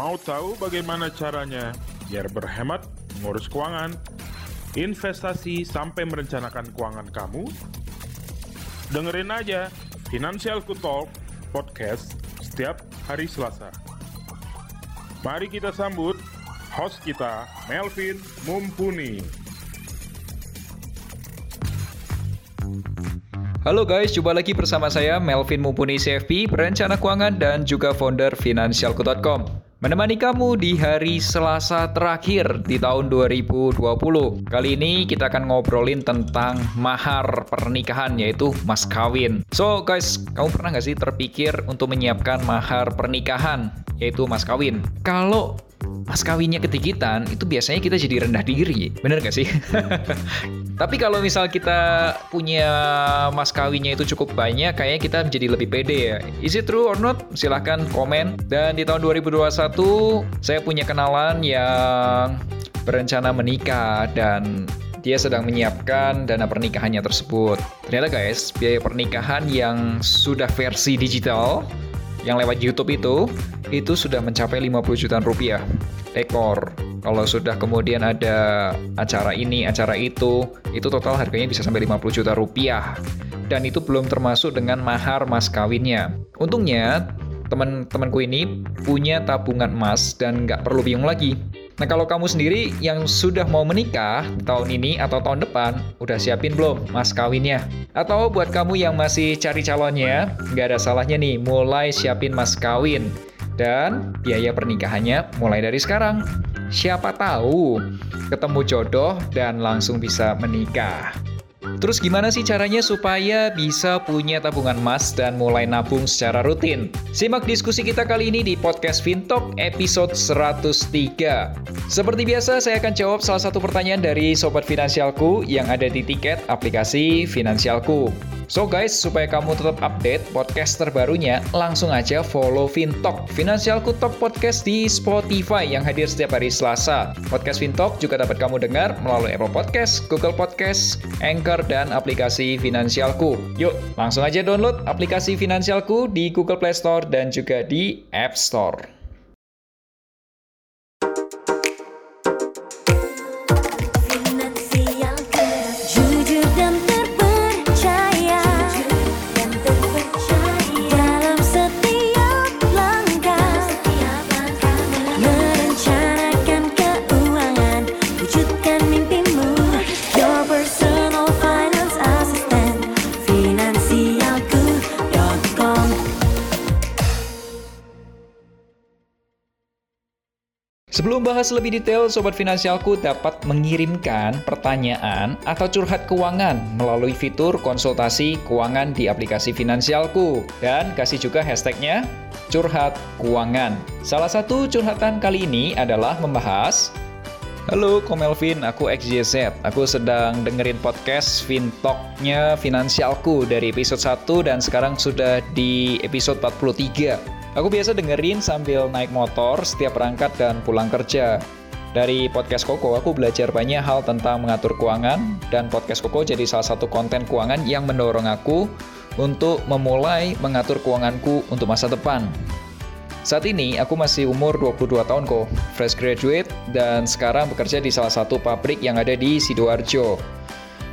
Mau tahu bagaimana caranya biar berhemat, mengurus keuangan, investasi sampai merencanakan keuangan kamu? Dengerin aja Financial Talk podcast setiap hari Selasa. Mari kita sambut host kita, Melvin Mumpuni. Halo guys, jumpa lagi bersama saya Melvin Mumpuni CFP, perencana keuangan dan juga founder Finansialku.com. Menemani kamu di hari Selasa terakhir di tahun 2020. Kali ini kita akan ngobrolin tentang mahar pernikahan yaitu mas kawin. So guys, kamu pernah nggak sih terpikir untuk menyiapkan mahar pernikahan yaitu mas kawin? Kalau mas kawinnya kedikitan, itu biasanya kita jadi rendah diri. Bener gak sih? Tapi kalau misal kita punya mas kawinnya itu cukup banyak, kayaknya kita menjadi lebih pede ya. Is it true or not? Silahkan komen. Dan di tahun 2021, saya punya kenalan yang berencana menikah dan dia sedang menyiapkan dana pernikahannya tersebut. Ternyata guys, biaya pernikahan yang sudah versi digital yang lewat YouTube itu itu sudah mencapai 50 jutaan rupiah ekor. Kalau sudah kemudian ada acara ini, acara itu, itu total harganya bisa sampai 50 juta rupiah. Dan itu belum termasuk dengan mahar mas kawinnya. Untungnya teman-temanku ini punya tabungan emas dan nggak perlu bingung lagi. Nah kalau kamu sendiri yang sudah mau menikah tahun ini atau tahun depan, udah siapin belum mas kawinnya? Atau buat kamu yang masih cari calonnya, nggak ada salahnya nih mulai siapin mas kawin. Dan biaya pernikahannya mulai dari sekarang. Siapa tahu ketemu jodoh dan langsung bisa menikah. Terus gimana sih caranya supaya bisa punya tabungan emas dan mulai nabung secara rutin? Simak diskusi kita kali ini di podcast Fintalk episode 103. Seperti biasa, saya akan jawab salah satu pertanyaan dari Sobat Finansialku yang ada di tiket aplikasi Finansialku. So guys, supaya kamu tetap update podcast terbarunya, langsung aja follow Fintalk, Finansialku Talk Podcast di Spotify yang hadir setiap hari Selasa. Podcast Fintalk juga dapat kamu dengar melalui Apple Podcast, Google Podcast, Anchor, dan aplikasi Finansialku. Yuk, langsung aja download aplikasi Finansialku di Google Play Store dan juga di App Store. Sebelum bahas lebih detail, Sobat Finansialku dapat mengirimkan pertanyaan atau curhat keuangan melalui fitur konsultasi keuangan di aplikasi Finansialku. Dan kasih juga hashtagnya curhat keuangan. Salah satu curhatan kali ini adalah membahas Halo, Komelvin, aku XJZ. Aku sedang dengerin podcast Fintalknya Finansialku dari episode 1 dan sekarang sudah di episode 43. Aku biasa dengerin sambil naik motor setiap berangkat dan pulang kerja. Dari podcast Koko, aku belajar banyak hal tentang mengatur keuangan, dan podcast Koko jadi salah satu konten keuangan yang mendorong aku untuk memulai mengatur keuanganku untuk masa depan. Saat ini, aku masih umur 22 tahun kok, fresh graduate, dan sekarang bekerja di salah satu pabrik yang ada di Sidoarjo.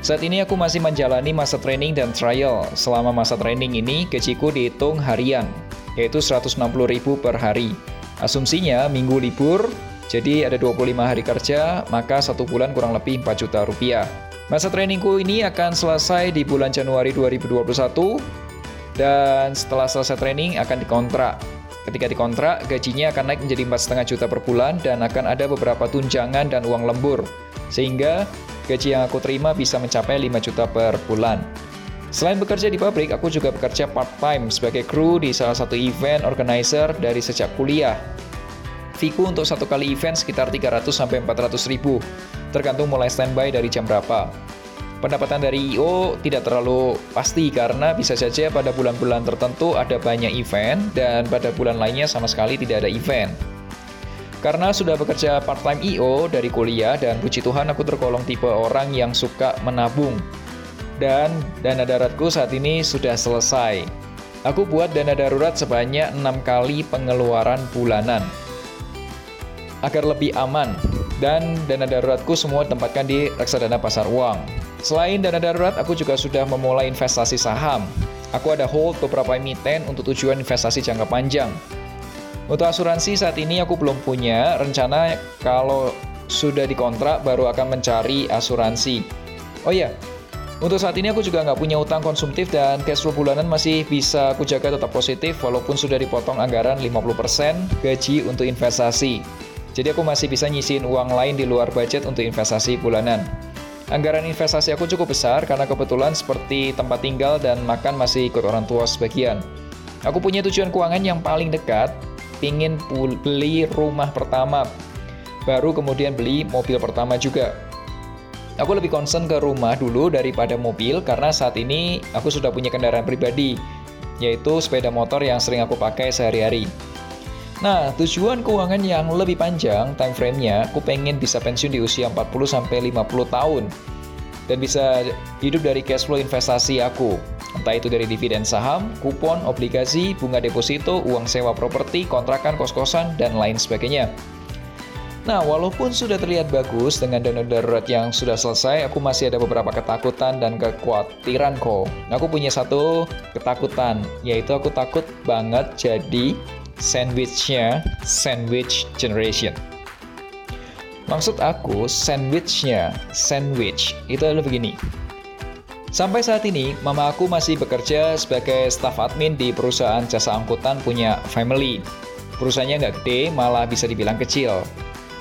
Saat ini aku masih menjalani masa training dan trial. Selama masa training ini, gajiku dihitung harian, yaitu 160.000 per hari. Asumsinya minggu libur, jadi ada 25 hari kerja, maka satu bulan kurang lebih 4 juta rupiah. Masa trainingku ini akan selesai di bulan Januari 2021, dan setelah selesai training akan dikontrak. Ketika dikontrak, gajinya akan naik menjadi 4,5 juta per bulan dan akan ada beberapa tunjangan dan uang lembur. Sehingga gaji yang aku terima bisa mencapai 5 juta per bulan. Selain bekerja di pabrik, aku juga bekerja part-time sebagai kru di salah satu event organizer dari sejak kuliah. Fiku untuk satu kali event sekitar 300 sampai 400 ribu, tergantung mulai standby dari jam berapa. Pendapatan dari IO tidak terlalu pasti karena bisa saja pada bulan-bulan tertentu ada banyak event dan pada bulan lainnya sama sekali tidak ada event. Karena sudah bekerja part-time IO dari kuliah dan puji Tuhan aku tergolong tipe orang yang suka menabung dan dana daruratku saat ini sudah selesai. Aku buat dana darurat sebanyak 6 kali pengeluaran bulanan. agar lebih aman. Dan dana daruratku semua tempatkan di reksadana pasar uang. Selain dana darurat, aku juga sudah memulai investasi saham. Aku ada hold beberapa emiten untuk tujuan investasi jangka panjang. Untuk asuransi saat ini aku belum punya rencana kalau sudah dikontrak baru akan mencari asuransi. Oh iya, untuk saat ini aku juga nggak punya utang konsumtif dan cash flow bulanan masih bisa aku jaga tetap positif walaupun sudah dipotong anggaran 50% gaji untuk investasi. Jadi aku masih bisa nyisihin uang lain di luar budget untuk investasi bulanan. Anggaran investasi aku cukup besar karena kebetulan seperti tempat tinggal dan makan masih ikut orang tua sebagian. Aku punya tujuan keuangan yang paling dekat, pingin beli rumah pertama, baru kemudian beli mobil pertama juga. Aku lebih concern ke rumah dulu daripada mobil karena saat ini aku sudah punya kendaraan pribadi, yaitu sepeda motor yang sering aku pakai sehari-hari. Nah, tujuan keuangan yang lebih panjang time frame-nya, aku pengen bisa pensiun di usia 40-50 tahun dan bisa hidup dari cash flow investasi aku. Entah itu dari dividen saham, kupon, obligasi, bunga deposito, uang sewa properti, kontrakan, kos-kosan, dan lain sebagainya. Nah, walaupun sudah terlihat bagus dengan dana darurat yang sudah selesai, aku masih ada beberapa ketakutan dan kekhawatiran kok. Aku punya satu ketakutan, yaitu aku takut banget jadi sandwichnya sandwich generation. Maksud aku, sandwichnya, sandwich, itu adalah begini. Sampai saat ini, mama aku masih bekerja sebagai staff admin di perusahaan jasa angkutan punya family. Perusahaannya nggak gede, malah bisa dibilang kecil.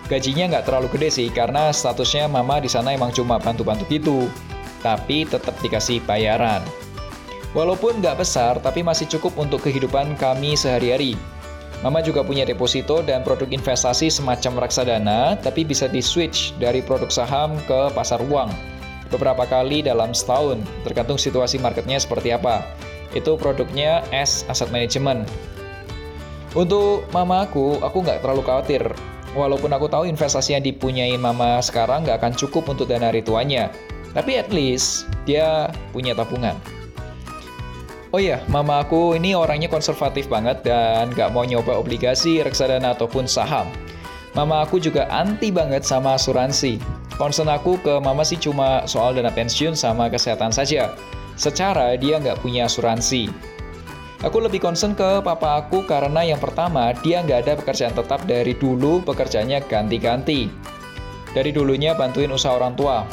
Gajinya nggak terlalu gede sih, karena statusnya mama di sana emang cuma bantu-bantu gitu. Tapi tetap dikasih bayaran. Walaupun nggak besar, tapi masih cukup untuk kehidupan kami sehari-hari. Mama juga punya deposito dan produk investasi semacam reksadana, tapi bisa di-switch dari produk saham ke pasar uang. Beberapa kali dalam setahun, tergantung situasi marketnya seperti apa. Itu produknya S Asset Management. Untuk mama aku, aku nggak terlalu khawatir Walaupun aku tahu investasi yang dipunyain mama sekarang nggak akan cukup untuk dana rituannya, tapi at least dia punya tabungan. Oh iya, mama aku ini orangnya konservatif banget dan nggak mau nyoba obligasi, reksadana, ataupun saham. Mama aku juga anti banget sama asuransi. Concern aku ke mama sih cuma soal dana pensiun sama kesehatan saja. Secara dia nggak punya asuransi. Aku lebih concern ke papa aku karena yang pertama, dia nggak ada pekerjaan tetap dari dulu pekerjaannya ganti-ganti. Dari dulunya bantuin usaha orang tua.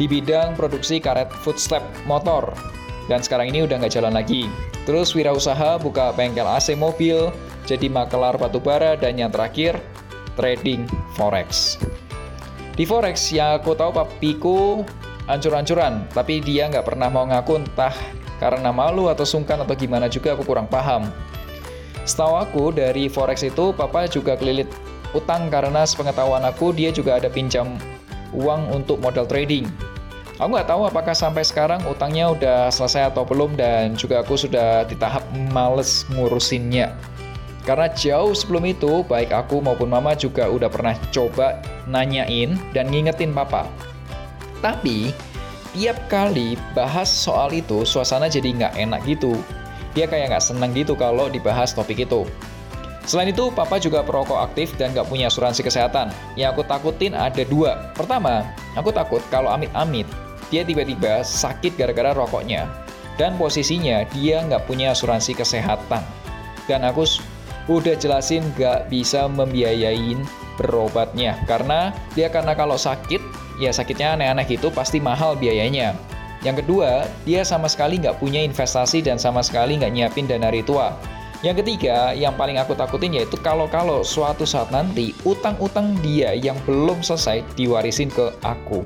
Di bidang produksi karet footstep motor. Dan sekarang ini udah nggak jalan lagi. Terus wirausaha buka bengkel AC mobil, jadi makelar batubara, dan yang terakhir, trading forex. Di forex yang aku tahu papiku ancur-ancuran, tapi dia nggak pernah mau ngaku entah karena malu atau sungkan atau gimana juga aku kurang paham. Setahu aku dari forex itu papa juga kelilit utang karena sepengetahuan aku dia juga ada pinjam uang untuk modal trading. Aku nggak tahu apakah sampai sekarang utangnya udah selesai atau belum dan juga aku sudah di tahap males ngurusinnya. Karena jauh sebelum itu, baik aku maupun mama juga udah pernah coba nanyain dan ngingetin papa. Tapi, tiap kali bahas soal itu, suasana jadi nggak enak gitu. Dia kayak nggak seneng gitu kalau dibahas topik itu. Selain itu, papa juga perokok aktif dan nggak punya asuransi kesehatan. Yang aku takutin ada dua. Pertama, aku takut kalau amit-amit, dia tiba-tiba sakit gara-gara rokoknya. Dan posisinya, dia nggak punya asuransi kesehatan. Dan aku udah jelasin nggak bisa membiayain berobatnya. Karena dia karena kalau sakit, ya sakitnya aneh-aneh gitu pasti mahal biayanya. Yang kedua, dia sama sekali nggak punya investasi dan sama sekali nggak nyiapin dana ritual. Yang ketiga, yang paling aku takutin yaitu kalau-kalau suatu saat nanti utang-utang dia yang belum selesai diwarisin ke aku.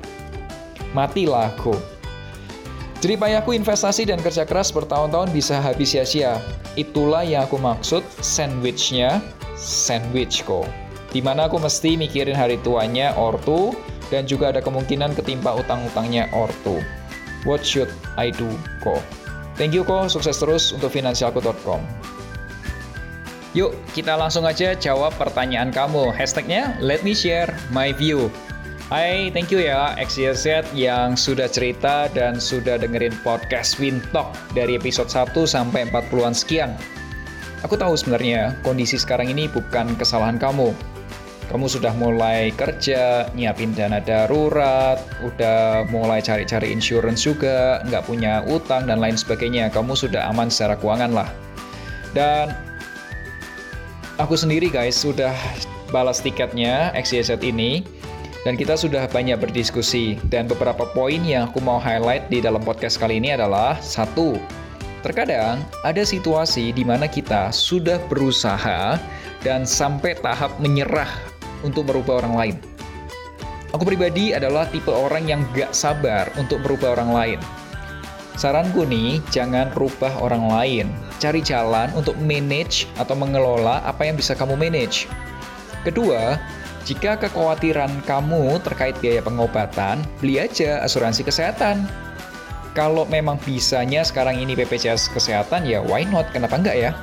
Matilah aku. Jeripayahku investasi dan kerja keras bertahun-tahun bisa habis sia-sia. Itulah yang aku maksud sandwichnya sandwich kok. Di mana aku mesti mikirin hari tuanya ortu, dan juga ada kemungkinan ketimpa utang-utangnya ortu. What should I do, Ko? Thank you, Ko. Sukses terus untuk finansialku.com. Yuk, kita langsung aja jawab pertanyaan kamu. Hashtagnya let me share my view. Hai, thank you ya XYZ yang sudah cerita dan sudah dengerin podcast Wintalk dari episode 1 sampai 40-an sekian. Aku tahu sebenarnya kondisi sekarang ini bukan kesalahan kamu. Kamu sudah mulai kerja, nyiapin dana darurat, udah mulai cari-cari insurance juga, nggak punya utang dan lain sebagainya, kamu sudah aman secara keuangan lah. Dan aku sendiri guys sudah balas tiketnya XYZ ini. Dan kita sudah banyak berdiskusi. Dan beberapa poin yang aku mau highlight di dalam podcast kali ini adalah satu Terkadang ada situasi di mana kita sudah berusaha dan sampai tahap menyerah untuk merubah orang lain. Aku pribadi adalah tipe orang yang gak sabar untuk merubah orang lain. Saranku nih, jangan rubah orang lain. Cari jalan untuk manage atau mengelola apa yang bisa kamu manage. Kedua, jika kekhawatiran kamu terkait biaya pengobatan, beli aja asuransi kesehatan. Kalau memang bisanya sekarang ini BPJS Kesehatan, ya why not? Kenapa enggak ya?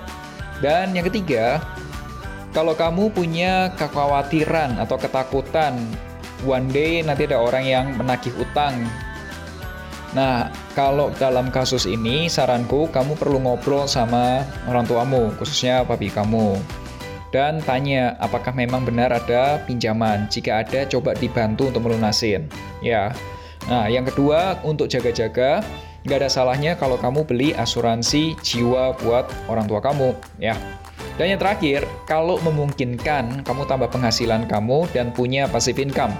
Dan yang ketiga, kalau kamu punya kekhawatiran atau ketakutan, one day nanti ada orang yang menagih utang. Nah, kalau dalam kasus ini, saranku kamu perlu ngobrol sama orang tuamu, khususnya papi kamu. Dan tanya apakah memang benar ada pinjaman. Jika ada, coba dibantu untuk melunasin. Ya. Nah, yang kedua, untuk jaga-jaga, nggak ada salahnya kalau kamu beli asuransi jiwa buat orang tua kamu. Ya. Dan yang terakhir, kalau memungkinkan, kamu tambah penghasilan kamu dan punya passive income.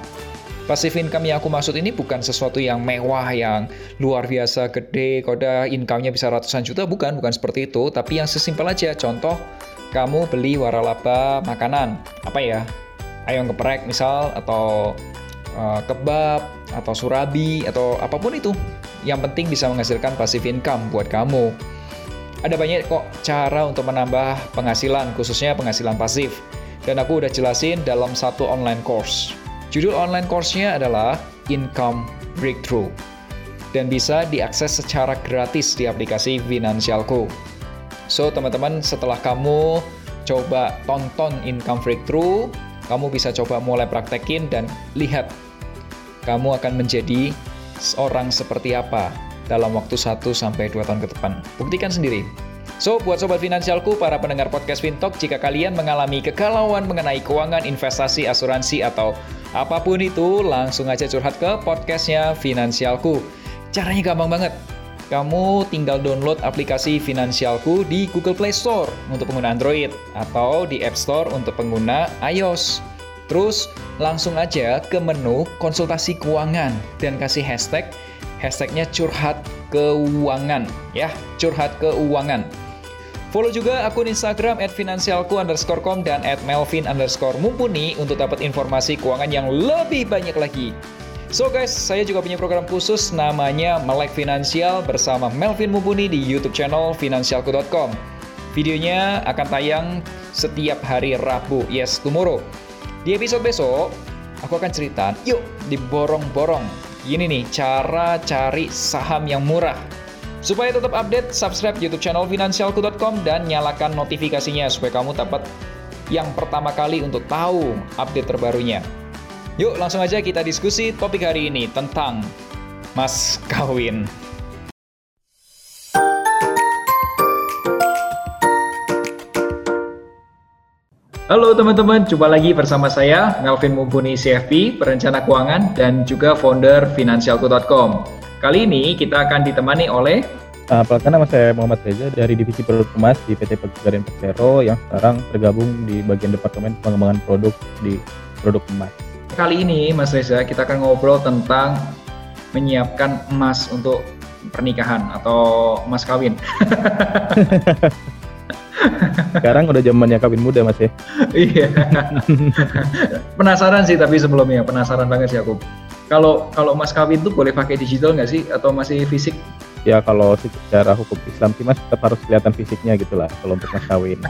Passive income yang aku maksud ini bukan sesuatu yang mewah, yang luar biasa, gede, koda income-nya bisa ratusan juta, bukan, bukan seperti itu. Tapi yang sesimpel aja, contoh, kamu beli waralaba makanan, apa ya, ayam geprek misal, atau uh, kebab, atau surabi, atau apa pun itu. Yang penting bisa menghasilkan passive income buat kamu. Ada banyak kok cara untuk menambah penghasilan, khususnya penghasilan pasif. Dan aku udah jelasin dalam satu online course. Judul online course-nya adalah Income Breakthrough. Dan bisa diakses secara gratis di aplikasi Finansialku. So, teman-teman, setelah kamu coba tonton Income Breakthrough, kamu bisa coba mulai praktekin dan lihat kamu akan menjadi seorang seperti apa dalam waktu 1 sampai 2 tahun ke depan. Buktikan sendiri. So, buat sobat finansialku, para pendengar podcast Fintalk, jika kalian mengalami kegalauan mengenai keuangan, investasi, asuransi, atau apa pun itu, langsung aja curhat ke podcastnya Finansialku. Caranya gampang banget. Kamu tinggal download aplikasi Finansialku di Google Play Store untuk pengguna Android atau di App Store untuk pengguna iOS. Terus langsung aja ke menu konsultasi keuangan dan kasih hashtag hashtagnya curhat keuangan ya curhat keuangan follow juga akun instagram at finansialku underscore com dan at melvin underscore mumpuni untuk dapat informasi keuangan yang lebih banyak lagi So guys, saya juga punya program khusus namanya Melek Finansial bersama Melvin Mumpuni di YouTube channel finansialku.com. Videonya akan tayang setiap hari Rabu, yes, tomorrow. Di episode besok, aku akan cerita, yuk diborong-borong ini nih cara cari saham yang murah. Supaya tetap update, subscribe YouTube channel finansialku.com dan nyalakan notifikasinya supaya kamu dapat yang pertama kali untuk tahu update terbarunya. Yuk langsung aja kita diskusi topik hari ini tentang mas kawin. Halo teman-teman, jumpa lagi bersama saya Melvin Mumpuni CFP, perencana keuangan dan juga founder finansialku.com. Kali ini kita akan ditemani oleh Uh, nama saya Muhammad Reza dari Divisi Produk Emas di PT Pegadaian Persero yang sekarang tergabung di bagian Departemen Pengembangan Produk di Produk Emas. Kali ini Mas Reza kita akan ngobrol tentang menyiapkan emas untuk pernikahan atau emas kawin. Sekarang udah zamannya kawin muda mas ya. iya. penasaran sih tapi sebelumnya penasaran banget sih aku. Kalau kalau mas kawin tuh boleh pakai digital nggak sih atau masih fisik? Ya kalau secara hukum Islam sih mas tetap harus kelihatan fisiknya gitulah kalau untuk mas kawin.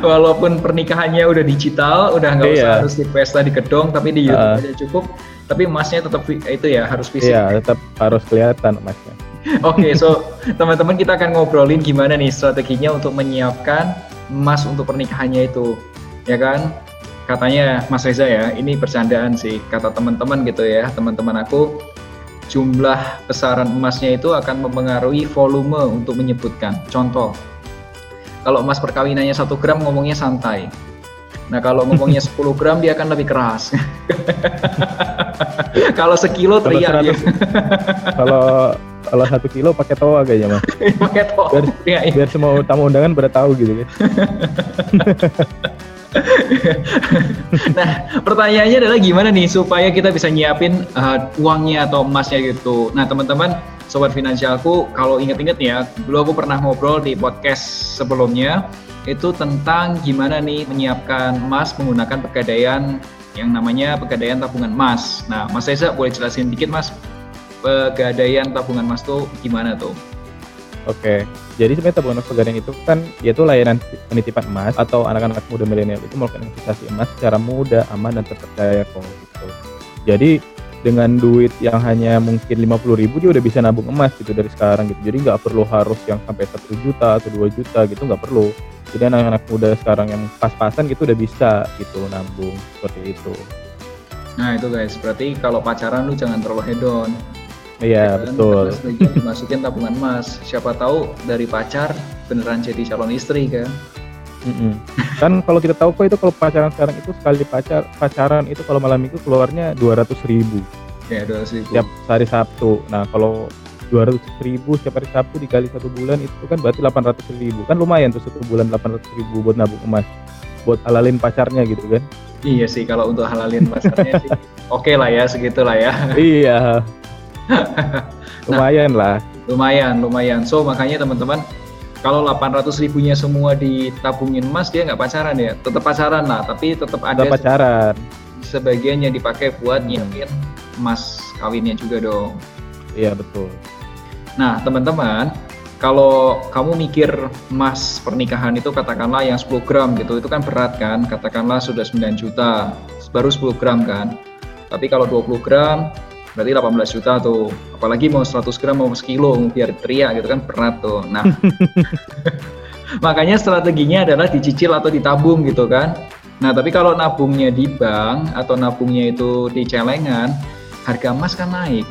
Walaupun pernikahannya udah digital, udah nggak usah iya. harus di pesta di gedung, tapi di YouTube uh, aja cukup. Tapi emasnya tetap itu ya harus fisik. Iya tetap harus kelihatan emasnya. Oke, okay, so teman-teman kita akan ngobrolin gimana nih strateginya untuk menyiapkan emas untuk pernikahannya itu, ya kan? Katanya Mas Reza ya, ini bercandaan sih kata teman-teman gitu ya, teman-teman aku jumlah besaran emasnya itu akan mempengaruhi volume untuk menyebutkan. Contoh, Kalau emas perkawinannya satu gram ngomongnya santai. Nah kalau ngomongnya 10 gram dia akan lebih keras. kalau sekilo teriak dia. 100 Kalau kalau satu kilo pakai toa kayaknya mas. Pakai toa Biar- teriak. Biar semua tamu undangan pada tahu gitu kan. Nah, pertanyaannya adalah gimana nih supaya kita bisa nyiapin uh, uangnya atau emasnya gitu. Nah, teman-teman, sobat finansialku, kalau inget-inget ya, dulu aku pernah ngobrol di podcast sebelumnya itu tentang gimana nih menyiapkan emas menggunakan pegadaian yang namanya pegadaian tabungan emas. Nah, Mas Reza boleh jelasin dikit Mas, pegadaian tabungan emas tuh gimana tuh? Oke, jadi sebenarnya tabungan emas pegadaian itu kan yaitu layanan penitipan emas atau anak-anak muda milenial itu melakukan investasi emas secara mudah, aman dan terpercaya kok gitu. Jadi dengan duit yang hanya mungkin 50.000 ribu dia udah bisa nabung emas gitu dari sekarang gitu. Jadi nggak perlu harus yang sampai satu juta atau 2 juta gitu nggak perlu. Jadi anak-anak muda sekarang yang pas-pasan gitu udah bisa gitu nabung seperti itu. Nah, itu guys, berarti kalau pacaran lu jangan terlalu hedon. Iya betul. Dimasukin tabungan emas. Siapa tahu dari pacar beneran jadi calon istri kan? Mm-mm. kan kalau kita tahu kok itu kalau pacaran sekarang itu sekali pacar pacaran itu kalau malam minggu keluarnya 200 ribu Ya dua ribu. setiap hari Sabtu. Nah kalau 200 ribu setiap hari Sabtu dikali satu bulan itu kan berarti 800 ribu kan lumayan tuh satu bulan 800 ribu buat nabung emas buat halalin pacarnya gitu kan Iya sih kalau untuk halalin pasarnya sih. Oke lah ya, segitulah ya. iya lumayan lah Lumayan, lumayan. So makanya teman-teman kalau 800 ribunya semua ditabungin emas dia nggak pacaran ya. Tetap pacaran lah tapi tetap ada ada pacaran. sebagian yang dipakai buat nyiapin emas kawinnya juga dong. Iya betul. Nah, teman-teman, kalau kamu mikir emas pernikahan itu katakanlah yang 10 gram gitu, itu kan berat kan? Katakanlah sudah 9 juta, baru 10 gram kan? Tapi kalau 20 gram, berarti 18 juta tuh. Apalagi mau 100 gram, mau sekilo, biar teriak gitu kan berat tuh. Nah, makanya strateginya adalah dicicil atau ditabung gitu kan? Nah, tapi kalau nabungnya di bank atau nabungnya itu di celengan, harga emas kan naik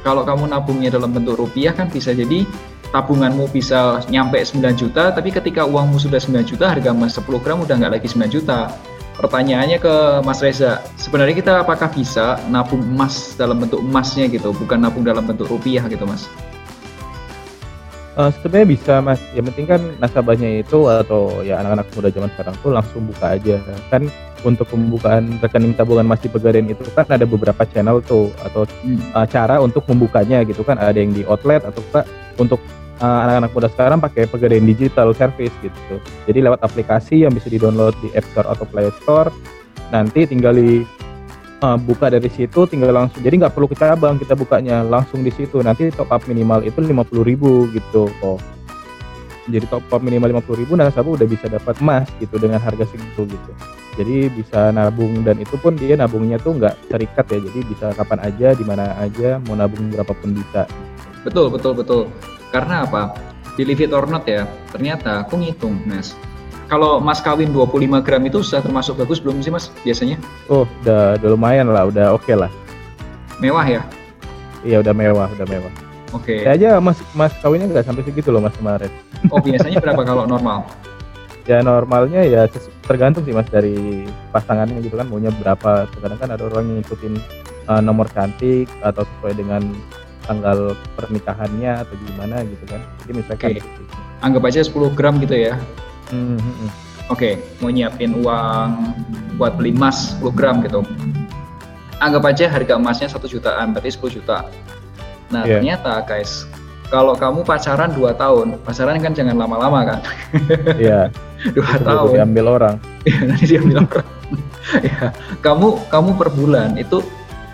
kalau kamu nabungnya dalam bentuk rupiah kan bisa jadi tabunganmu bisa nyampe 9 juta tapi ketika uangmu sudah 9 juta harga emas 10 gram udah nggak lagi 9 juta pertanyaannya ke Mas Reza sebenarnya kita apakah bisa nabung emas dalam bentuk emasnya gitu bukan nabung dalam bentuk rupiah gitu Mas? Eh, sebenarnya bisa mas. Yang penting kan nasabahnya itu atau ya anak-anak muda zaman sekarang tuh langsung buka aja. Kan untuk pembukaan rekening tabungan emas di pegadaian itu kan ada beberapa channel tuh atau uh, cara untuk membukanya gitu kan. Ada yang di outlet atau enggak untuk uh, anak-anak muda sekarang pakai pegadaian digital service gitu. Jadi lewat aplikasi yang bisa di-download di App Store atau Play Store nanti tinggal di uh, buka dari situ tinggal langsung. Jadi nggak perlu ke cabang kita bukanya langsung di situ. Nanti top up minimal itu 50.000 gitu kok jadi top up minimal 50.000 nasabah udah bisa dapat emas gitu dengan harga segitu gitu. Jadi bisa nabung dan itu pun dia nabungnya tuh nggak terikat ya. Jadi bisa kapan aja di mana aja mau nabung berapapun bisa. Betul betul betul karena apa di live it or not ya ternyata aku ngitung Mas kalau mas kawin 25 gram itu sudah termasuk bagus belum sih mas biasanya? oh udah, udah lumayan lah udah oke okay lah Mewah ya? iya udah mewah udah mewah Oke. saya aja mas mas kawinnya nggak sampai segitu loh mas kemarin Oh biasanya berapa kalau normal? ya normalnya ya tergantung sih mas dari pasangannya gitu kan maunya berapa kadang kan ada orang yang ngikutin uh, nomor cantik atau sesuai dengan tanggal pernikahannya atau gimana gitu kan jadi misalkan Oke. Anggap aja 10 gram gitu ya. Hmm, hmm. Oke, mau nyiapin uang buat beli emas 10 gram gitu. Anggap aja harga emasnya 1 jutaan, berarti 10 juta. Nah, Iya. ternyata guys, kalau kamu pacaran 2 tahun, pacaran kan jangan lama-lama kan. iya 2 itu tahun. diambil orang Iya, nanti dia bilang orang. ya, kamu kamu per bulan itu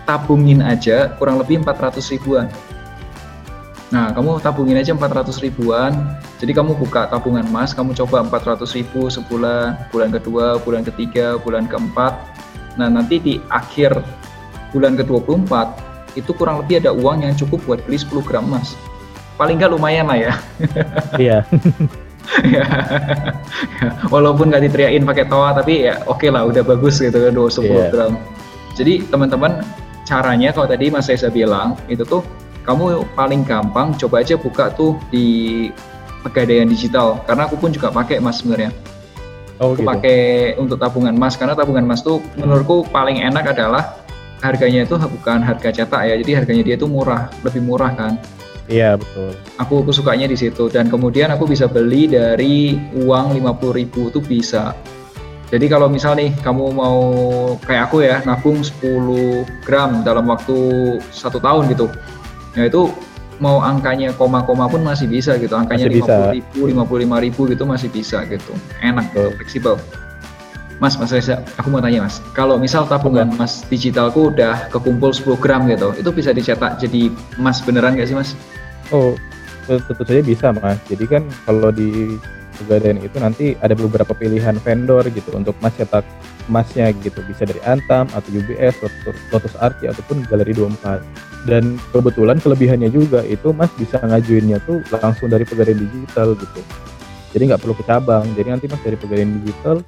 tabungin aja kurang lebih 400 ribuan. Nah, kamu tabungin aja 400 ribuan. Jadi kamu buka tabungan emas, kamu coba 400 ribu sebulan, bulan kedua, bulan ketiga, bulan keempat. Nah, nanti di akhir bulan ke-24 itu kurang lebih ada uang yang cukup buat beli 10 gram emas. Paling nggak lumayan lah ya. iya Ya. Walaupun nggak diteriakin pakai toa, tapi ya oke lah, udah bagus gitu kan, 10 Iya. gram. Jadi teman-teman caranya kalau tadi Mas Reza bilang itu tuh kamu paling gampang coba aja buka tuh di pegadaian digital. Karena aku pun juga pakai mas sebenarnya. Oh aku gitu. pakai untuk tabungan emas. Karena tabungan emas tuh menurutku paling enak adalah harganya itu bukan harga cetak ya. Jadi harganya dia itu murah lebih murah kan. Iya betul. aku, aku sukanya di situ. Dan kemudian aku bisa beli dari uang 50.000 itu bisa. Jadi kalau misal nih kamu mau kayak aku ya nabung 10 gram dalam waktu satu tahun gitu ya itu mau angkanya koma-koma pun masih bisa gitu. Angkanya bisa. 50 ribu 55 ribu gitu masih bisa gitu. Enak gitu, fleksibel. Mas, Mas Reza, aku mau tanya Mas, kalau misal tabungan Mas digitalku udah kekumpul 10 gram gitu, itu bisa dicetak jadi emas beneran nggak sih Mas? Oh tentu tentu saja bisa mas. Jadi kan kalau di Pegadaian itu nanti ada beberapa pilihan vendor gitu untuk mas cetak emasnya gitu. Bisa dari Antam atau UBS, Lotus, Lotus Arki ataupun Galeri 24 dan kebetulan kelebihannya juga itu mas bisa ngajuinnya tuh langsung dari Pegadaian Digital gitu. Jadi nggak perlu ke cabang. Jadi nanti mas dari Pegadaian Digital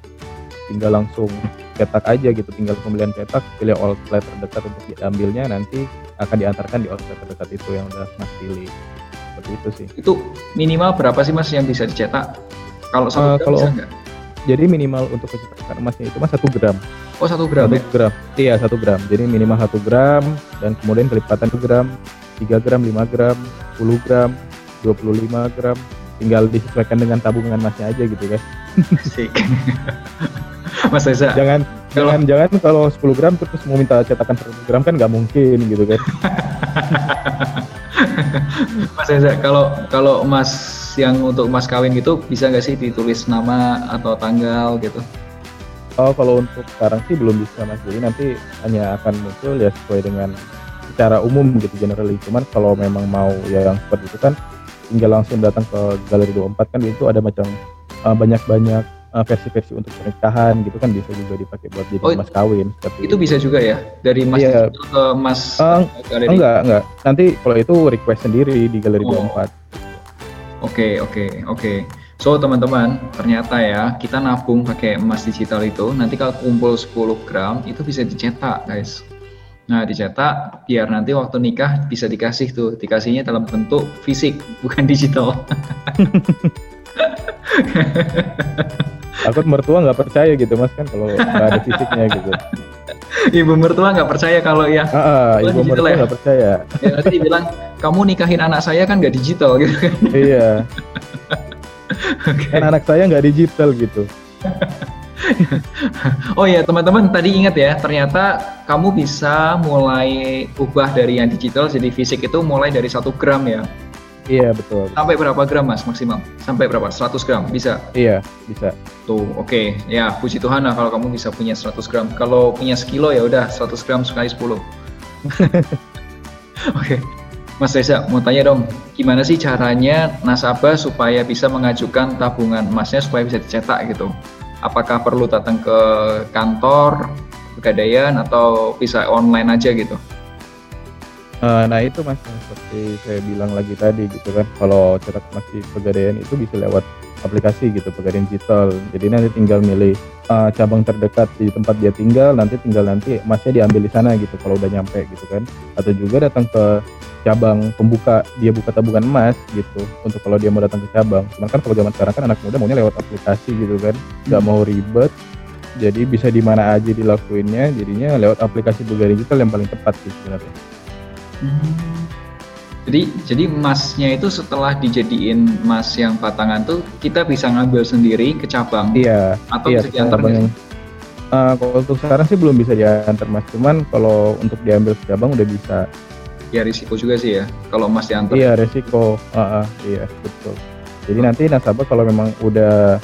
tinggal langsung cetak aja gitu. Tinggal pembelian cetak pilih outlet terdekat untuk diambilnya nanti akan diantarkan di outlet terdekat itu yang udah mas pilih. Seperti itu sih. Itu minimal berapa sih Mas yang bisa dicetak? Kalau satu gram kalau- bisa nggak? Jadi minimal untuk kecetakan emasnya itu mas satu gram. Oh satu gram satu ya? gram. Iya satu gram. Jadi minimal satu gram dan kemudian kelipatan gram 3 gram 5 gram 10 gram 25 gram. Tinggal disesuaikan dengan tabungan masnya aja gitu Asik. Mas Reza, jangan Kalau- jangan jangan kalau 10 gram terus mau minta cetakan 100 gram kan nggak mungkin gitu kan Mas Reza, kalau kalau yang untuk emas kawin gitu bisa nggak sih ditulis nama atau tanggal gitu? oh kalau untuk sekarang sih belum bisa mas jadi nanti hanya akan muncul ya sesuai dengan secara umum gitu generally cuman kalau memang mau ya yang seperti itu kan tinggal langsung datang ke galeri 24 kan itu ada macam uh, banyak-banyak uh, versi-versi untuk pernikahan gitu kan bisa juga dipakai buat jadi Oh, emas kawin seperti Itu bisa juga ya dari emas Iya. ke emas Eh, galeri. enggak enggak nanti kalau itu request sendiri di galeri Oh. 24 Oke, oke, oke. So, teman-teman, ternyata ya, kita nabung pakai emas digital itu, nanti kalau kumpul 10 gram, itu bisa dicetak, guys. Nah, dicetak, biar nanti waktu nikah bisa dikasih tuh, dikasihnya dalam bentuk fisik, bukan digital. takut mertua nggak percaya gitu mas kan kalau nggak ada fisiknya gitu. Ibu mertua nggak percaya kalau ya, Oh, ibu mertua ya? nggak percaya. Ya nanti bilang, kamu nikahin anak saya kan nggak digital, gitu kan. iya. Kan anak saya nggak digital gitu. Oh iya teman-teman tadi ingat ya ternyata kamu bisa mulai ubah dari yang digital jadi fisik itu mulai dari satu gram ya iya betul. Sampai berapa gram mas maksimal sampai berapa? 100 gram bisa? Iya bisa. Tuh oke. Ya puji Tuhan lah kalau kamu bisa punya 100 gram. Kalau punya sekilo ya udah 100 gram sekali 10 oke. Mas Reza mau tanya dong gimana sih caranya nasabah supaya bisa mengajukan tabungan emasnya supaya bisa dicetak gitu? Apakah perlu datang ke kantor pegadaian atau bisa online aja gitu Eh, nah itu mas seperti saya bilang lagi tadi gitu kan. Kalau cetak emas di pegadaian itu bisa lewat aplikasi gitu pegadaian digital. Jadi nanti tinggal milih eh, cabang terdekat di tempat dia tinggal nanti tinggal nanti emasnya diambil di sana gitu kalau udah nyampe gitu kan. Atau juga datang ke cabang pembuka dia buka tabungan emas gitu untuk kalau dia mau datang ke cabang. Cuman kan kalau zaman sekarang kan anak muda maunya lewat aplikasi gitu kan. Nggak mau ribet. Jadi bisa di mana aja dilakuinnya jadinya lewat aplikasi pegadaian digital yang paling tepat sih sebenarnya Hmm. Jadi jadi emasnya itu setelah dijadiin emas yang batangan tuh kita bisa ngambil sendiri ke cabang Iya, atau iya bisa diantar cabang Eh, kalau untuk sekarang sih belum bisa diantar mas, cuman kalau untuk diambil ke cabang udah bisa. Ya risiko juga sih ya kalau emas diantar. Iya resiko, Ah, ah, iya betul. Jadi nanti nasabah kalau memang udah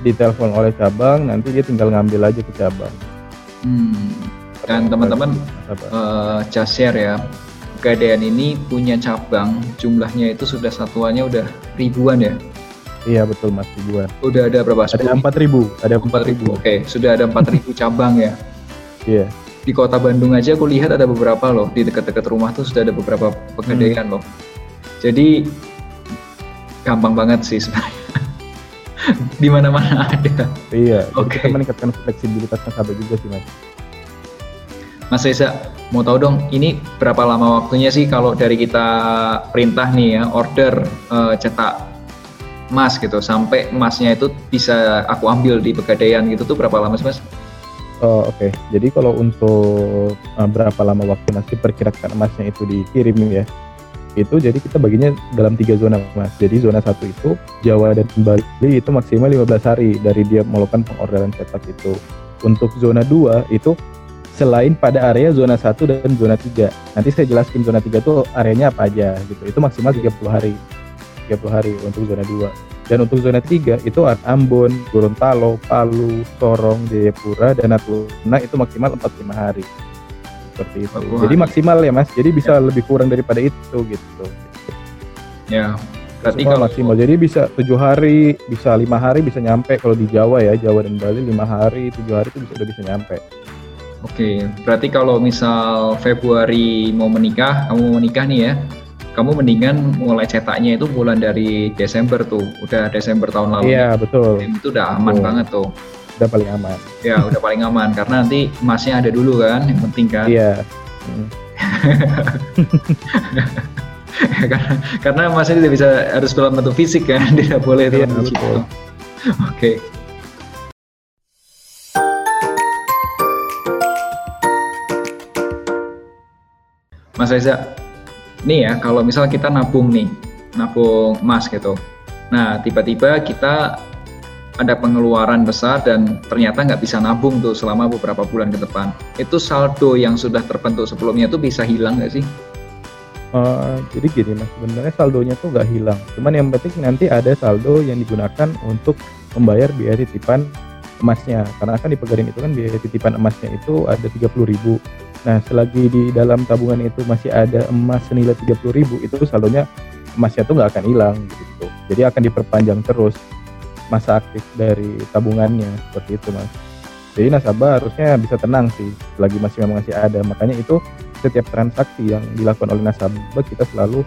ditelepon oleh cabang, nanti dia tinggal ngambil aja ke cabang. Hmm. Dan teman-teman eh, just share ya. Pegadaian ini punya cabang, jumlahnya itu sudah satuannya udah ribuan ya. Iya betul mas ribuan. Udah ada berapa? Ada 10.000? empat ribu, ada empat 4.000. ribu. Oke, sudah ada 4.000 cabang ya. Iya, Di kota Bandung aja aku lihat ada beberapa loh, di dekat-dekat rumah tuh sudah ada beberapa pegadaian loh. Jadi gampang banget sih sebenarnya. Di mana-mana ada. iya. Oke. kita meningkatkan fleksibilitas nasabah juga sih mas. Mas Reza, mau tahu dong, ini berapa lama waktunya sih kalau dari kita perintah nih ya, order eh, cetak emas gitu sampai emasnya itu bisa aku ambil di pegadaian gitu tuh berapa lama sih mas? Oh oke, okay. jadi kalau untuk uh, berapa lama waktu masih perkirakan emasnya itu dikirim ya, itu jadi kita baginya dalam tiga zona mas. Jadi zona satu itu Jawa dan Bali itu maksimal 15 hari dari dia melakukan pengorderan cetak itu. Untuk zona 2 itu selain pada area zona 1 dan zona 3. Nanti saya jelaskan zona 3 itu areanya apa aja gitu. Itu maksimal 30 hari. 30 hari untuk zona 2 dan untuk zona 3 itu Ambon, Gorontalo, Palu, Sorong, Jayapura, dan Natuna itu maksimal 45 hari. Seperti itu. Jadi maksimal ya Mas. Jadi bisa ya. lebih kurang daripada itu gitu. Ya. Berarti kalau maksimal. Jadi bisa tujuh hari, bisa lima hari bisa nyampe kalau di Jawa ya, Jawa dan Bali lima hari, tujuh hari itu bisa udah bisa nyampe. Oke, berarti kalau misal Februari mau menikah, kamu mau menikah nih ya, kamu mendingan mulai cetaknya itu bulan dari Desember tuh, udah Desember tahun lalu. Iya betul. Itu udah aman betul. banget tuh. Udah paling aman. Ya udah paling aman karena nanti emasnya ada dulu kan, yang penting kan. Iya. Hmm. karena karena emasnya tidak bisa harus dalam bentuk fisik kan, tidak boleh iya, Oke. Okay. Mas Reza, nih ya kalau misal kita nabung nih nabung emas gitu. Nah tiba-tiba kita ada pengeluaran besar dan ternyata nggak bisa nabung tuh selama beberapa bulan ke depan. Itu saldo yang sudah terbentuk sebelumnya itu bisa hilang nggak sih? Uh, jadi gini mas sebenarnya saldonya tuh nggak hilang. Cuman yang penting nanti ada saldo yang digunakan untuk membayar biaya titipan emasnya. Karena kan di pegadaian itu kan biaya titipan emasnya itu ada 30.000 Nah, selagi di dalam tabungan itu masih ada emas senilai 30.000 itu saldonya emasnya itu nggak akan hilang gitu. Jadi akan diperpanjang terus masa aktif dari tabungannya seperti itu, Mas. Jadi nasabah harusnya bisa tenang sih selagi masih memang masih ada. Makanya itu setiap transaksi yang dilakukan oleh nasabah kita selalu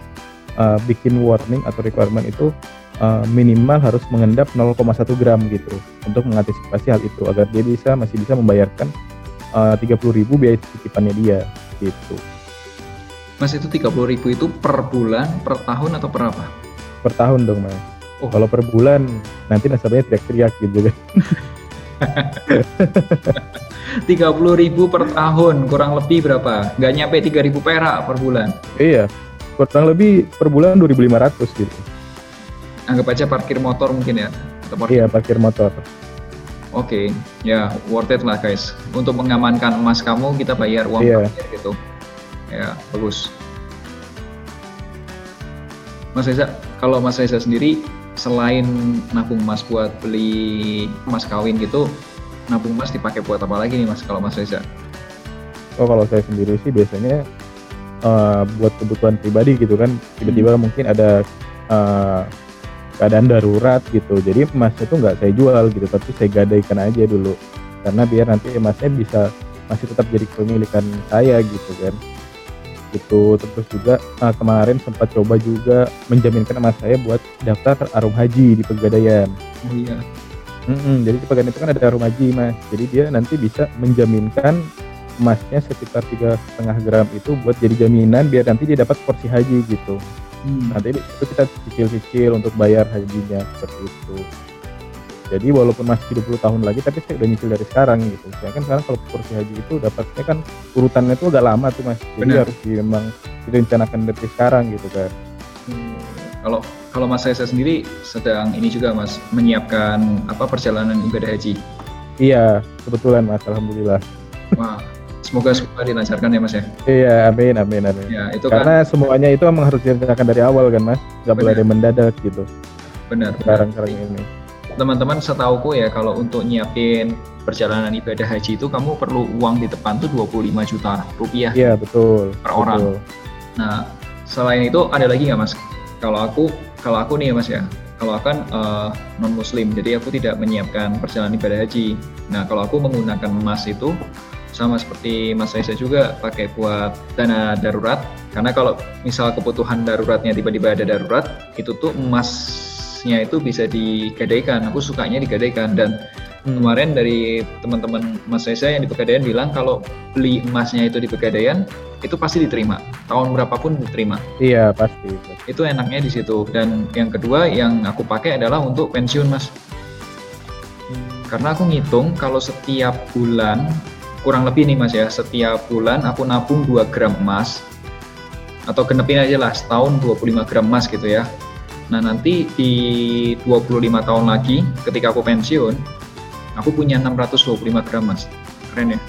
uh, bikin warning atau requirement itu uh, minimal harus mengendap 0,1 gram gitu untuk mengantisipasi hal itu agar dia bisa masih bisa membayarkan tiga puluh ribu biaya titipannya dia gitu. Mas itu tiga puluh ribu itu per bulan, per tahun atau per apa? Per tahun dong mas. Oh. Kalau per bulan nanti nasabahnya teriak-teriak gitu kan. Tiga puluh ribu per tahun kurang lebih berapa? Gak nyampe tiga ribu perak per bulan? Iya, kurang lebih per bulan dua ribu lima ratus gitu. Anggap aja parkir motor mungkin ya? Atau parkir... Iya parkir motor. Oke, okay. ya worth it lah guys. Untuk mengamankan emas kamu kita bayar uang yeah. gitu. Ya bagus. Mas Reza, kalau Mas Reza sendiri selain nabung emas buat beli emas kawin gitu, nabung emas dipakai buat apa lagi nih Mas kalau Mas Reza? Oh kalau saya sendiri sih biasanya uh, buat kebutuhan pribadi gitu kan. Tiba-tiba hmm. mungkin ada uh, keadaan darurat gitu. Jadi emasnya tuh nggak saya jual gitu tapi saya gadaikan aja dulu. Karena biar nanti emasnya bisa masih tetap jadi kepemilikan saya gitu kan. Gitu. Terus juga uh, kemarin sempat coba juga menjaminkan emas saya buat daftar arum haji di pegadaian. Oh iya. Mm-hmm, jadi di pegadaian itu kan ada arum haji mas. Jadi dia nanti bisa menjaminkan emasnya sekitar tiga setengah gram itu buat jadi jaminan biar nanti dia dapat porsi haji gitu hmm. nanti itu kita cicil-cicil untuk bayar hajinya seperti itu. Jadi walaupun masih 20 tahun lagi tapi saya udah nyicil dari sekarang gitu. Saya kan sekarang kalau porsi haji itu dapatnya kan urutannya itu agak lama tuh mas. Jadi Benar. harus memang direncanakan dari sekarang gitu kan hmm. kalau kalau mas saya sendiri sedang ini juga mas menyiapkan apa perjalanan ibadah haji? Iya kebetulan mas. Alhamdulillah. Wah Semoga semua dilancarkan ya Mas ya. Iya, amin, amin, amin. Ya, itu Karena kan, semuanya itu memang harus direncanakan dari awal kan Mas, nggak boleh ada mendadak gitu. Benar. Sekarang sekarang ini. Teman-teman setauku ya kalau untuk nyiapin perjalanan ibadah haji itu kamu perlu uang di depan tuh 25 juta rupiah. Iya betul. Per betul. orang. Nah selain itu ada lagi nggak Mas? Kalau aku kalau aku nih ya Mas ya, kalau aku kan uh, eh, non Muslim, jadi aku tidak menyiapkan perjalanan ibadah haji. Nah kalau aku menggunakan emas itu sama seperti Mas Reza juga pakai buat dana darurat karena kalau misal kebutuhan daruratnya tiba-tiba ada darurat itu tuh emasnya itu bisa digadaikan aku sukanya digadaikan dan Hmm. Kemarin dari teman-teman Mas Reza yang di Pegadaian bilang kalau beli emasnya itu di Pegadaian itu pasti diterima. Tahun berapapun diterima. Iya, pasti. pasti. Itu enaknya di situ. Dan yang kedua yang aku pakai adalah untuk pensiun, Mas. Hmm. Karena aku ngitung kalau setiap bulan kurang lebih nih Mas ya, setiap bulan aku nabung 2 gram emas atau genepin aja lah setahun 25 gram emas gitu ya. Nah, nanti di 25 tahun lagi ketika aku pensiun, Aku punya 625 gram mas. Keren ya?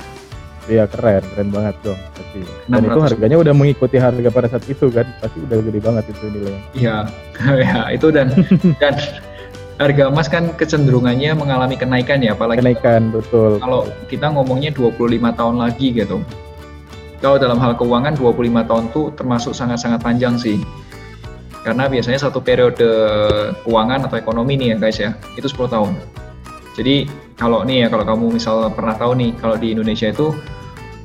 Iya keren, keren banget dong. Pasti. Dan itu harganya udah mengikuti harga pada saat itu kan, pasti udah gede banget itu nilainya. Iya, ya itu dan dan harga emas kan kecenderungannya mengalami kenaikan ya, apalagi kenaikan betul. Kalau kita ngomongnya 25 tahun lagi gitu. Kalau dalam hal keuangan 25 tahun tuh termasuk sangat-sangat panjang sih. Karena biasanya satu periode keuangan atau ekonomi nih ya guys ya, itu 10 tahun. Jadi kalau nih ya kalau kamu misal pernah tahu nih kalau di Indonesia itu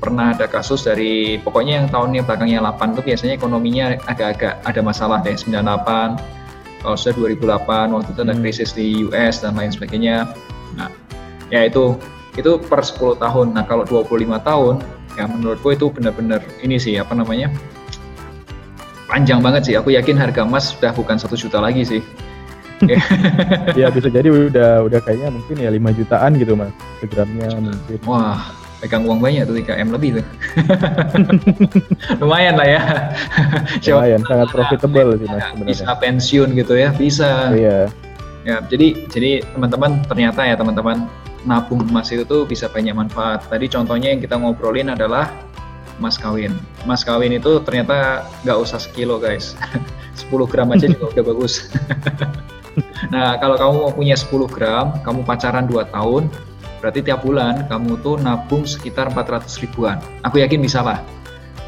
pernah ada kasus dari pokoknya yang tahunnya belakangnya 8 tuh biasanya ekonominya agak-agak ada masalah deh 98 kalau sudah 2008 waktu itu ada hmm. krisis di US dan lain sebagainya. Nah ya itu itu per 10 tahun. Nah kalau 25 tahun ya menurutku itu benar-benar ini sih apa namanya panjang banget sih. Aku yakin harga emas sudah bukan satu juta lagi sih. Ya bisa jadi udah udah kayaknya mungkin ya 5 jutaan gitu mas segramnya mungkin. Wah pegang uang banyak tuh 3 M lebih tuh lumayan lah ya. Lumayan sangat profitable sih mas sebenarnya. bisa pensiun gitu ya bisa. Iya. Ya jadi jadi teman-teman ternyata ya teman-teman nabung emas itu tuh bisa banyak manfaat. Tadi contohnya yang kita ngobrolin adalah emas kawin. Emas kawin itu ternyata nggak usah sekilo guys. 10 gram aja juga udah bagus. Nah kalau kamu mau punya 10 gram, kamu pacaran 2 tahun, berarti tiap bulan kamu tuh nabung sekitar 400 ribuan. Aku yakin bisa lah.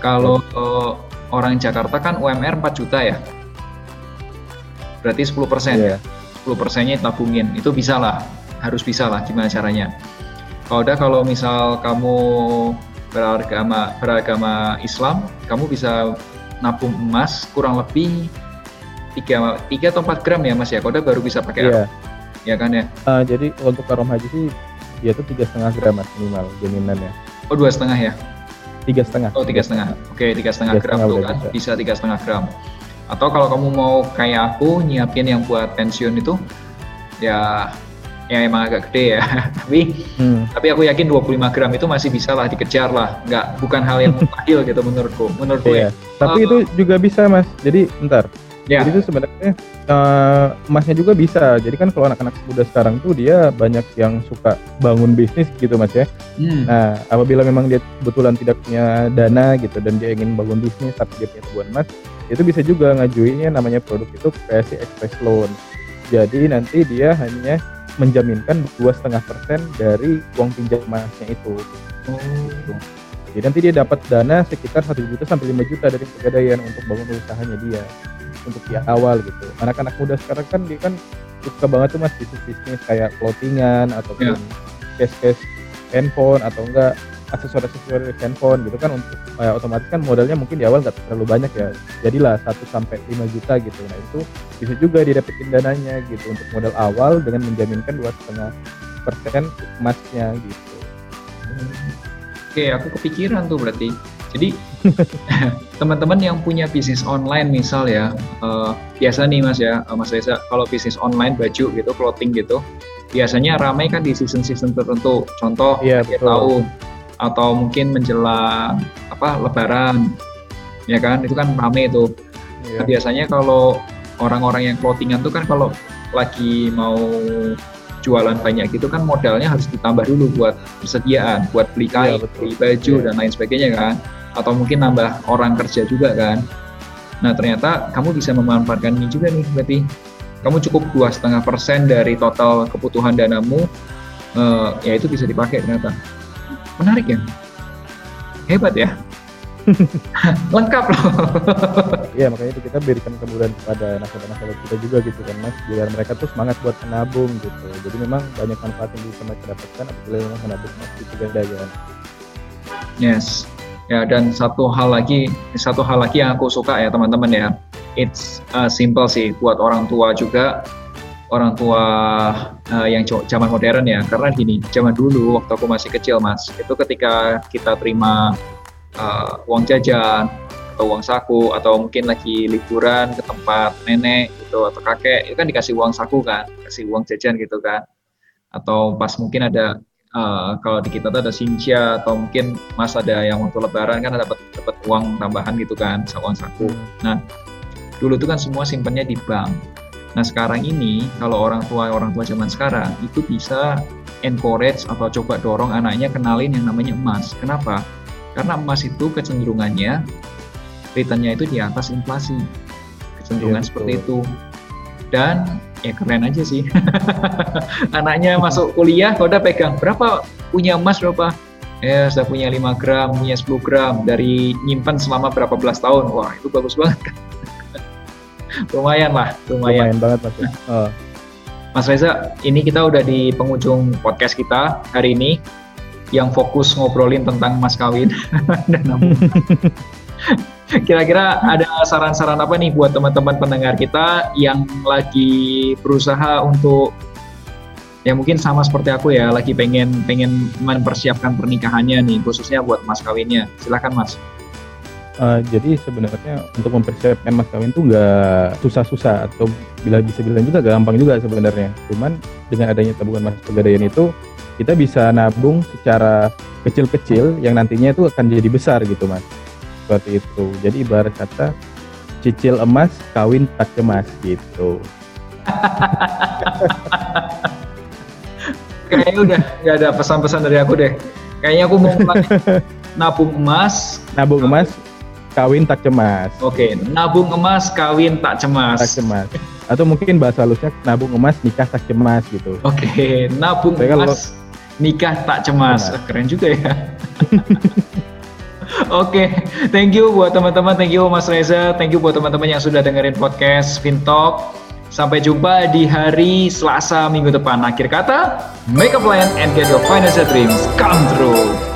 Kalau uh, orang Jakarta kan UMR 4 juta ya. Berarti 10 persen yeah. ya. 10 persennya tabungin. Itu bisa lah. Harus bisa lah gimana caranya. Kalau udah kalau misal kamu beragama beragama Islam, kamu bisa nabung emas kurang lebih tiga tiga atau empat gram ya mas ya Koda baru bisa pakai iya. ya kan ya uh, jadi untuk karom haji sih tuh tiga setengah gram mas minimal jaminannya. Oh dua setengah ya? Tiga setengah. Oh tiga setengah. Oke tiga setengah gram tuh kan? bisa. bisa tiga setengah gram. Atau kalau kamu mau kayak aku nyiapin yang buat pensiun itu ya ya emang agak gede ya. Tapi hmm. tapi aku yakin 25 gram itu masih bisa lah dikejar lah. Nggak bukan hal yang mustahil gitu menurutku menurutku iya. ya. Tapi uh, itu juga bisa mas. Jadi bentar Ya. Jadi itu sebenarnya uh, emasnya juga bisa. Jadi kan kalau anak-anak muda sekarang tuh dia banyak yang suka bangun bisnis gitu mas ya. Hmm. Nah apabila memang dia kebetulan tidak punya dana gitu dan dia ingin bangun bisnis tapi dia punya tabungan emas, itu bisa juga ngajuinnya namanya produk itu PSI Express Loan. Jadi nanti dia hanya menjaminkan dua setengah persen dari uang pinjam emasnya itu. Oh. Gitu. Jadi nanti dia dapat dana sekitar satu juta sampai 5 juta dari pegadaian untuk bangun usahanya dia untuk di awal gitu. Anak-anak muda sekarang kan dia kan suka banget tuh mas bisnis bisnis kayak clothingan ataupun yeah. case case handphone atau enggak aksesoris aksesoris handphone gitu kan untuk ya, otomatis kan modalnya mungkin di awal nggak terlalu banyak ya. Jadilah 1 sampai 5 juta gitu. Nah itu bisa juga didapetin dananya gitu untuk modal awal dengan menjaminkan dua setengah persen emasnya gitu. Oke aku kepikiran tuh berarti jadi teman-teman yang punya bisnis online misal ya, uh, biasa nih Mas ya, uh, Mas Reza, kalau bisnis online baju gitu, clothing gitu, biasanya ramai kan di season-season tertentu. Contoh ya, akhir tahun atau mungkin menjelang apa Lebaran, ya kan? Itu kan ramai itu. Ya. Nah, biasanya kalau orang-orang yang clothingan tuh kan kalau lagi mau jualan banyak gitu kan modalnya harus ditambah dulu buat persediaan, buat beli kain, ya, beli baju ya. dan lain sebagainya kan atau mungkin nambah orang kerja juga kan. Nah ternyata kamu bisa memanfaatkan ini juga nih berarti kamu cukup dua setengah persen dari total kebutuhan danamu uh, ya itu bisa dipakai ternyata. Menarik ya? Hebat ya? Lengkap loh. Iya makanya itu kita berikan kemudahan kepada nasabah-nasabah kita juga gitu kan mas. Biar mereka tuh semangat buat menabung gitu. Jadi memang banyak manfaat yang bisa mereka dapatkan apabila memang menabung mas di pegadaian. Yes Ya, dan satu hal lagi, satu hal lagi yang aku suka ya teman-teman ya, it's uh, simple sih buat orang tua juga. Orang tua uh, yang zaman modern ya. Karena gini zaman dulu waktu aku masih kecil mas itu ketika kita terima uh, uang jajan atau uang saku atau mungkin lagi liburan ke tempat nenek gitu atau kakek itu kan dikasih uang saku kan kasih uang jajan gitu kan. Atau pas mungkin ada uh, kalau di kita tuh ada sincia atau mungkin mas ada yang waktu lebaran kan dapat dapat uang tambahan gitu kan uang saku hmm. nah dulu itu kan semua simpannya di bank Nah sekarang ini kalau orang tua orang tua zaman sekarang itu bisa encourage atau coba dorong anaknya kenalin yang namanya emas. Kenapa? Karena emas itu kecenderungannya returnnya itu di atas inflasi. Kecenderungan ya, seperti itu. Dan ya keren aja sih. anaknya masuk kuliah, udah pegang berapa punya emas berapa? Ya, sudah punya 5 gram, punya 10 gram dari nyimpan selama berapa belas tahun. Wah, itu bagus banget kan lumayan lah, lumayan. Lumayan banget mas. Uh. Mas Reza, ini kita udah di penghujung podcast kita hari ini yang fokus ngobrolin tentang mas kawin dan Kira-kira ada saran-saran apa nih buat teman-teman pendengar kita yang lagi berusaha untuk ya mungkin sama seperti aku ya lagi pengen pengen mempersiapkan pernikahannya nih khususnya buat mas kawinnya. Silakan mas. Uh, jadi sebenarnya untuk mempersiapkan mas kawin itu nggak susah-susah atau bila bisa bilang juga gampang juga sebenarnya. Cuman dengan adanya tabungan mas pegadaian itu kita bisa nabung secara kecil-kecil yang nantinya itu akan jadi besar gitu mas. Seperti itu. Jadi ibarat kata cicil emas kawin tak cemas gitu. Kayaknya udah nggak ada pesan-pesan dari aku deh. Kayaknya aku mau nabung emas. Nabung emas kawin tak cemas. Oke, nabung emas kawin tak cemas. Tak cemas. Atau mungkin bahasa halusnya nabung emas nikah tak cemas gitu. Oke, nabung Saya emas kalau... nikah tak cemas. cemas. Keren juga ya. Oke, okay. thank you buat teman-teman, thank you Mas Reza, thank you buat teman-teman yang sudah dengerin podcast Fintalk. Sampai jumpa di hari Selasa minggu depan. Akhir kata, make a plan and get your financial dreams come true.